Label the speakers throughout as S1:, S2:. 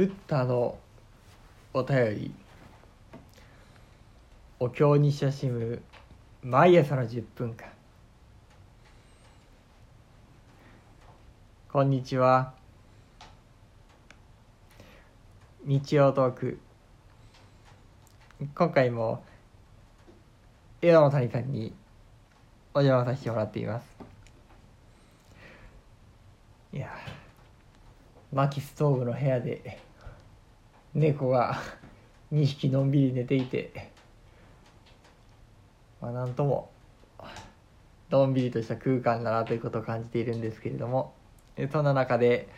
S1: ブッダのお便り。お経に親しむ毎朝の10分間。こんにちは。日曜トーク。今回も枝野谷さんにお邪魔させてもらっています。いや薪ストーブの部屋で猫が2匹のんびり寝ていてまあなんとものんびりとした空間だなということを感じているんですけれどもそんな中で、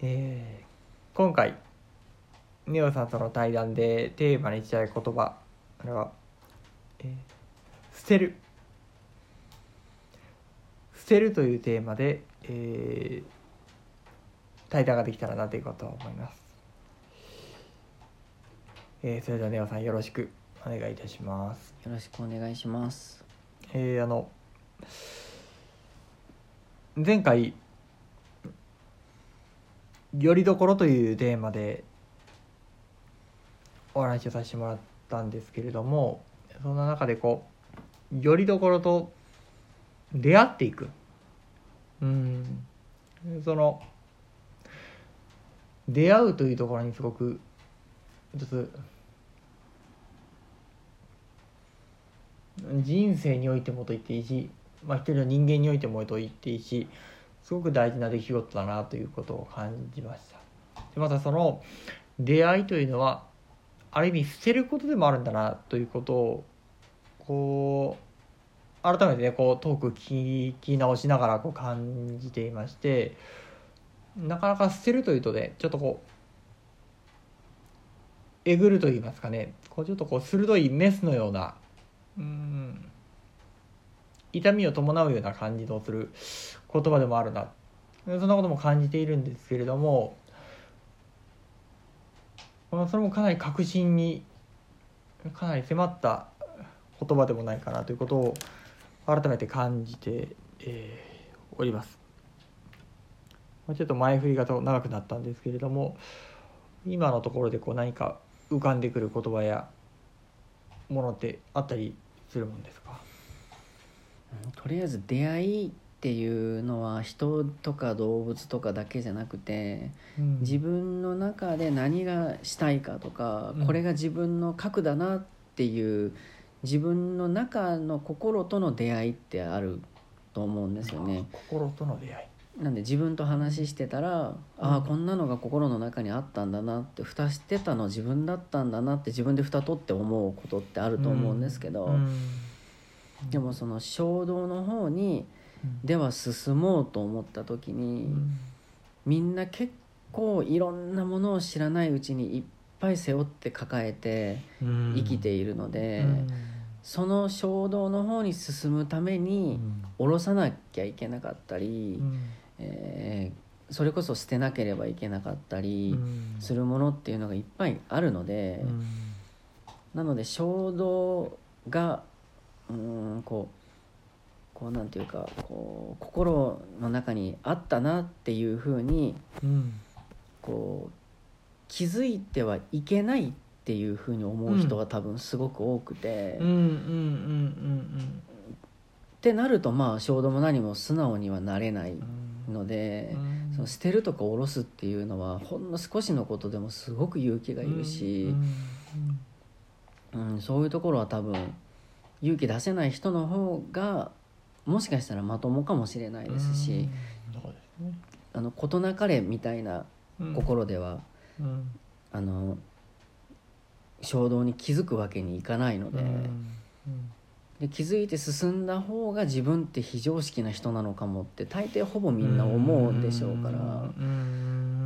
S1: えー、今回ネオさんとの対談でテーマにしたい言葉あれは、えー、捨てる。捨てるというテーマで、えー、対談ができたらなということを思います、えー、それではネオさんよろしくお願いいたします。
S2: よろしくお願いします。
S1: えー、あの前回「よりどころ」というテーマでお話をさせてもらったんですけれどもそんな中でこうよりどころと出会っていく。うん。その出会うというところにすごく一つ人生においてもと言っていいし、まあ、一人の人間においてもと言っていいしすごく大事な出来事だなということを感じました。でまたその出会いというのはある意味捨てることでもあるんだなということをこう改めてねこうトーク聞き直しながらこう感じていましてなかなか捨てるというとねちょっとこうえぐると言いますかねこうちょっとこう鋭いメスのようなうん痛みを伴うような感じのする言葉でもあるなそんなことも感じているんですけれどもそれもかなり確信にかなり迫った言葉でもないかなということを改めて感じて、えー、おります。ちょっと前振りが長くなったんですけれども今のところでこう何か浮かんでくる言葉やものってあったりするもんですか？
S2: とりあえず出会いっていうのは人とか動物とかだけじゃなくて、うん、自分の中で何がしたいかとか、うん、これが自分の核だなっていう自分の中の心との出会いってあると思うんですよね。
S1: 心との出会
S2: いなんで自分と話してたら、うん、ああこんなのが心の中にあったんだなって蓋してたの自分だったんだなって自分で蓋取って思うことってあると思うんですけど、でもその衝動の方にでは進もうと思った時に、みんな結構いろんなものを知らないうちにいっぱい背負って抱えて生きているので、その衝動の方に進むために下ろさなきゃいけなかったり、えー、それこそ捨てなければいけなかったりするものっていうのがいっぱいあるので、なので衝動がうんこうこうなんていうかこう心の中にあったなっていうふうに、ん、こう気づいてはいけないっていうふうに思う人が多分すごく多くて。ってなるとまあ衝動も何も素直にはなれないので、その捨てるとか下ろすっていうのはほんの少しのことでもすごく勇気がいるし、うん、そういうところは多分勇気出せない人の方がもしかしたらまともかもしれないですし、あの事なかれみたいな心では、あの衝動に気づくわけにいかないので,、で気づいて進んだ方が自分って非常識な人なのかもって大抵ほぼみんな思うんでしょうから、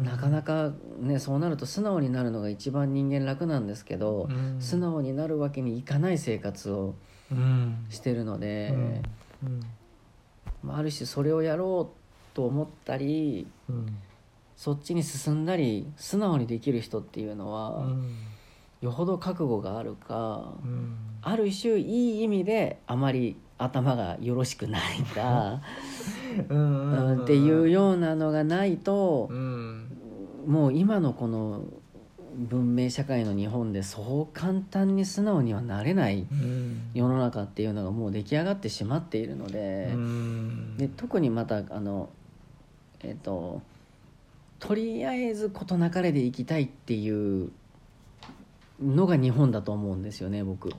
S2: なかなかねそうなると素直になるのが一番人間楽なんですけど、素直になるわけにいかない生活をしてるので。うん、ある種それをやろうと思ったり、うん、そっちに進んだり素直にできる人っていうのは、よほど覚悟があるか、ある種いい意味であまり頭がよろしくないかっていうようなのがないと、もう今のこの文明社会の日本でそう簡単に素直にはなれない
S1: うん。
S2: 世の中っていうのがもう出来上がってしまっているので,、
S1: うん。
S2: で特にまたあのえっ、ととりあえず事なかれで生きたいっていうのが日本だと思うんですよね僕。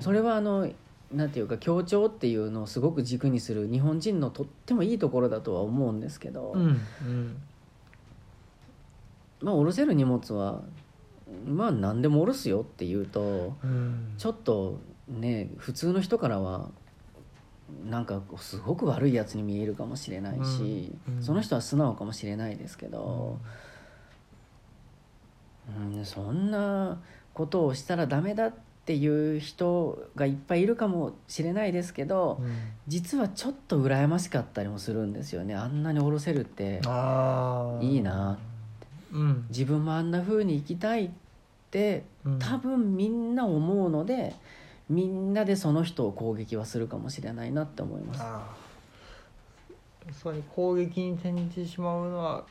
S2: それはあのなんていうか協調っていうのをすごく軸にする日本人のとってもいいところだとは思うんですけど、
S1: うんうん。
S2: まあ下ろせる荷物はまあ何でも下ろすよっていうと
S1: うん。
S2: ちょっとね普通の人からはなんかすごく悪いやつに見えるかもしれないし、
S1: うん。うん。
S2: その人は素直かもしれないですけど、うん、そんなことをしたらダメだっていう人がいっぱいいるかもしれないですけど、
S1: うん。
S2: 実はちょっと羨ましかったりもするんですよね。あんなに下ろせるって。いいな
S1: うん。
S2: 自分もあんな風に生きたいって
S1: うん。
S2: 多分みんな思うのでみんなでその人を攻撃はするかもしれないなって思います。
S1: そうに攻撃に転じてしまうのは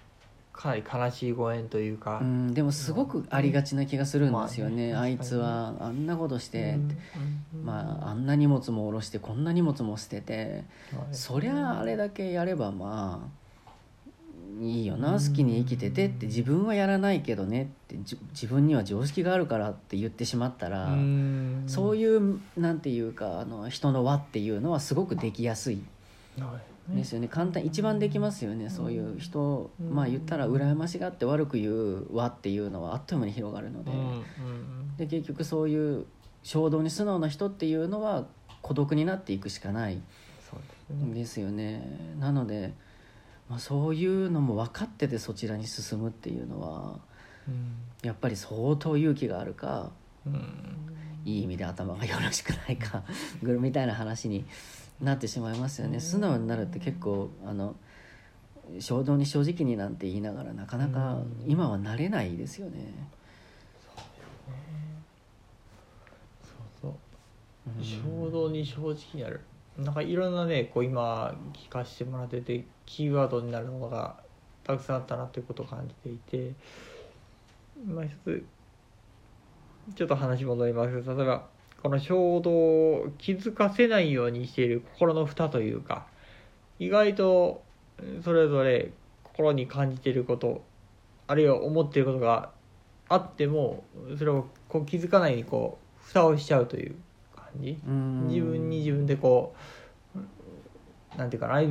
S1: かなり悲しいご縁というか、
S2: うん、でもすごくありがちな気がするんですよね、
S1: まあね
S2: あいつはあんなことして、
S1: うん。うん。
S2: まあ、あんな荷物も下ろしてこんな荷物も捨てて
S1: そ
S2: りゃあれだけやればまあいいよな
S1: うん。
S2: 好きに生きててって自分はやらないけどねってじ自分には常識があるからって言ってしまったら、
S1: うん。
S2: そういうなんていうかあの人の輪っていうのはすごくできやすい。
S1: はい
S2: ですよね。簡単一番できますよね。そういう人
S1: うん。
S2: まあ言ったら羨ましがって悪く言う輪っていうのはあっという間に広がるので。で結局そういう衝動に素直な人っていうのは孤独になっていくしかない。
S1: です
S2: よね。なので、まあ、そういうのも分かっててそちらに進むっていうのは
S1: うん。
S2: やっぱり相当勇気があるか。
S1: うん
S2: いい意味で頭がよろしくないかぐるみたいな話になってしまいますよね。素直になるって結構あの衝動に正直になんて言いながらなかなか今はなれないですよね。
S1: そうそう
S2: う。ん。
S1: 衝動に正直になる。なんかいろんなねこう今聞かせてもらっててキーワードになるものがたくさんあったなということを感じていてまあ一つちょっと話戻ります。例えばこの衝動を気づかせないようにしている心の蓋というか意外とそれぞれ心に感じていることあるいは思っていることがあってもそれをこう気づかないようにこう蓋をしちゃうという感じ。
S2: うん。
S1: 自分に自分でこうなんていうかなあ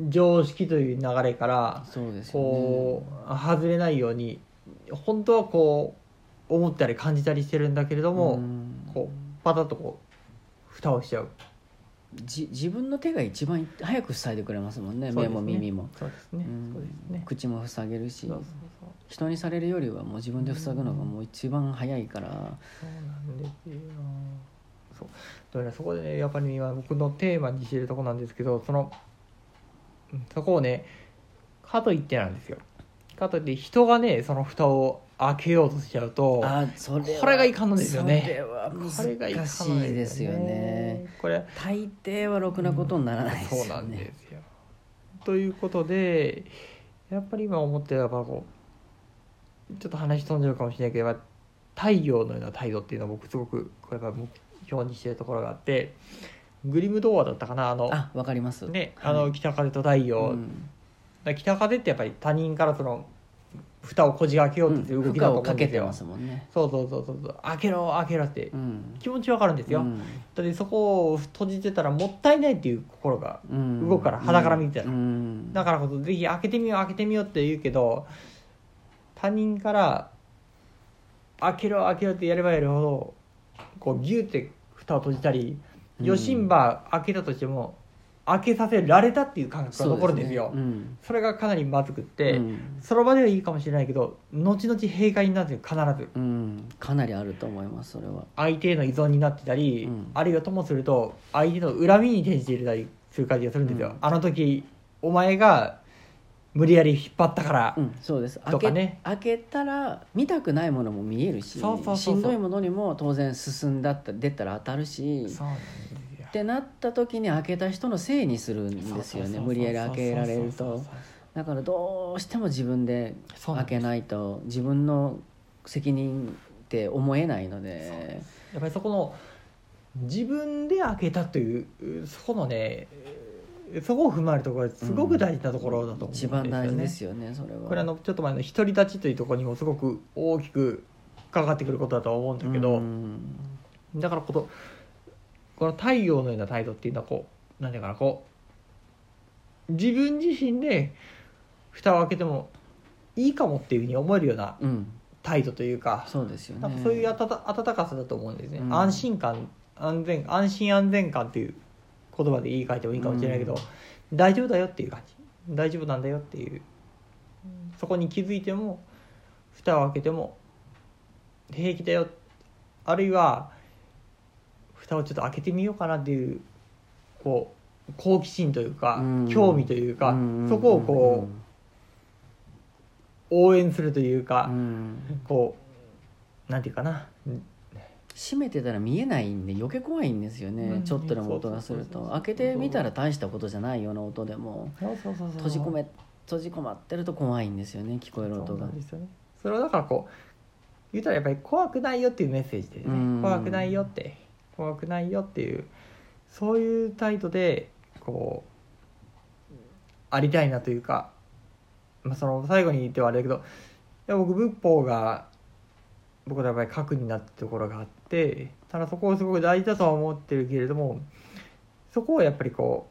S1: 常識という流れからこう外れないように本当はこう思ったり感じたりしてるんだけれども、
S2: うん。
S1: こうパタッとこう蓋をしちゃう。
S2: じ自分の手が一番早く塞いでくれますもんね。
S1: ね。
S2: も耳も、口も塞げるし。人にされるよりはもう自分で塞ぐのがもう一番早いから、
S1: そうなんですよ。そう。だからそこでねやっぱり今僕のテーマにしてるとこなんですけどそのうんそこをねかといってなんですよ。かといって人がねその蓋を開けようとしちゃうと
S2: あそれは
S1: これがいかんのですよね。
S2: それは難し
S1: の
S2: いですよね。
S1: これ
S2: 大抵はろくなことにならないですよね、
S1: そうなんですよ。ということでやっぱり今思ってるのはこうちょっと話飛んじゃうかもしれないけど太陽のような態度っていうのは僕すごくこれが目標にしてるところがあってグリム童話だったかなあの
S2: あわかります。
S1: ね、
S2: はい
S1: あの北風と太陽、
S2: うん。
S1: 北風ってやっぱり他人からその蓋をこじ開けようとする動
S2: 負
S1: きだと思うんですよ、
S2: ますもん。ね
S1: そうそうそうそうそう。開けろ開けろって。
S2: うん。
S1: 気持ちわかるんですよ、
S2: うん。
S1: だってそこを閉じてたらもったいないっていう心が
S2: うん。
S1: 動くから肌から見てたら。
S2: うん。
S1: だからこそぜひ開けてみよう開けてみようって言うけど他人から開けろ開けろってやればやるほどこうギュって蓋を閉じたり
S2: うん。
S1: 余震ば開けたとしても開けさせられたっていう感覚が残るんですよ。
S2: そうねうん。
S1: それがかなりまずくって、
S2: うん。
S1: その場ではいいかもしれないけど後々閉会になって必ず。
S2: うん。かなりあると思いますそれは。
S1: 相手への依存になってたり、
S2: うん。
S1: あるいはともすると相手の恨みに転じていたりする感じがするんですよ、
S2: うん。
S1: あの時お前が無理やり引っ張ったから、
S2: うん、そうです。開け,、
S1: とかね。
S2: 開けたら見たくないものも見えるし
S1: そうそうそうそう。
S2: しんどいものにも当然進んだった出たら当たるし。
S1: そうなんです。よ
S2: ってなった時に開けた人のせいにするんですよね。無理やり開けられると。だからどうしても自分で開けないと。自分の責任って思えないので。
S1: やっぱりそこの自分で開けたというそこのねそこを踏まえるところがすごく大事なところだと思うんです
S2: 一
S1: よね、
S2: 番大事ですよねそれは。
S1: これあのちょっと前の独り立ちというところにもすごく大きくかかってくることだとは思うんだけど、
S2: うん。
S1: だからこそこの太陽のような態度っていうのはこうなんていうかなこう自分自身で蓋を開けてもいいかもっていうふうに思えるような
S2: うん。
S1: 態度というか
S2: そうですよね。
S1: そういう温かさだと思うんですね、
S2: うん。
S1: 安心感安全安心安全感っていう言葉で言い換えてもいいかもしれないけど、大丈夫だよっていう感じ。大丈夫なんだよっていう。そこに気づいても蓋を開けても平気だよ。あるいは蓋をちょっと開けてみようかなっていうこう好奇心というか、
S2: うん。
S1: 興味というか、
S2: うん。
S1: そこをこう応援するというか、
S2: うん。
S1: こうなんていうかな。
S2: 閉めてたら見えないんで余計怖いんですよね、
S1: うん。
S2: ちょっとでも音がすると。開けてみたら大したことじゃないような音でも。閉じ込め閉じ込まってると怖いんですよね聞こえる音が。
S1: ね。それをだからこう言うたらやっぱり怖くないよっていうメッセージでね、
S2: うん。
S1: 怖くないよって怖くないよっていうそういう態度でこうありたいなというか、まあ、その最後に言ってはあれだけどいや僕仏法が僕のやっぱり核になったところがあってただそこをすごく大事だとは思ってるけれどもそこをやっぱりこ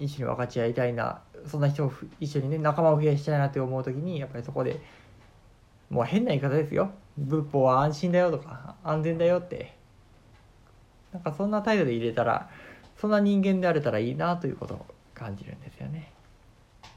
S1: う一緒に分かち合いたいなそんな人を一緒にね仲間を増やしたいなって思う時にやっぱりそこでもう変な言い方ですよ。仏法は安心だよとか安全だよって。なんかそんな態度で入れたらそんな人間であれたらいいなということを感じるんですよね。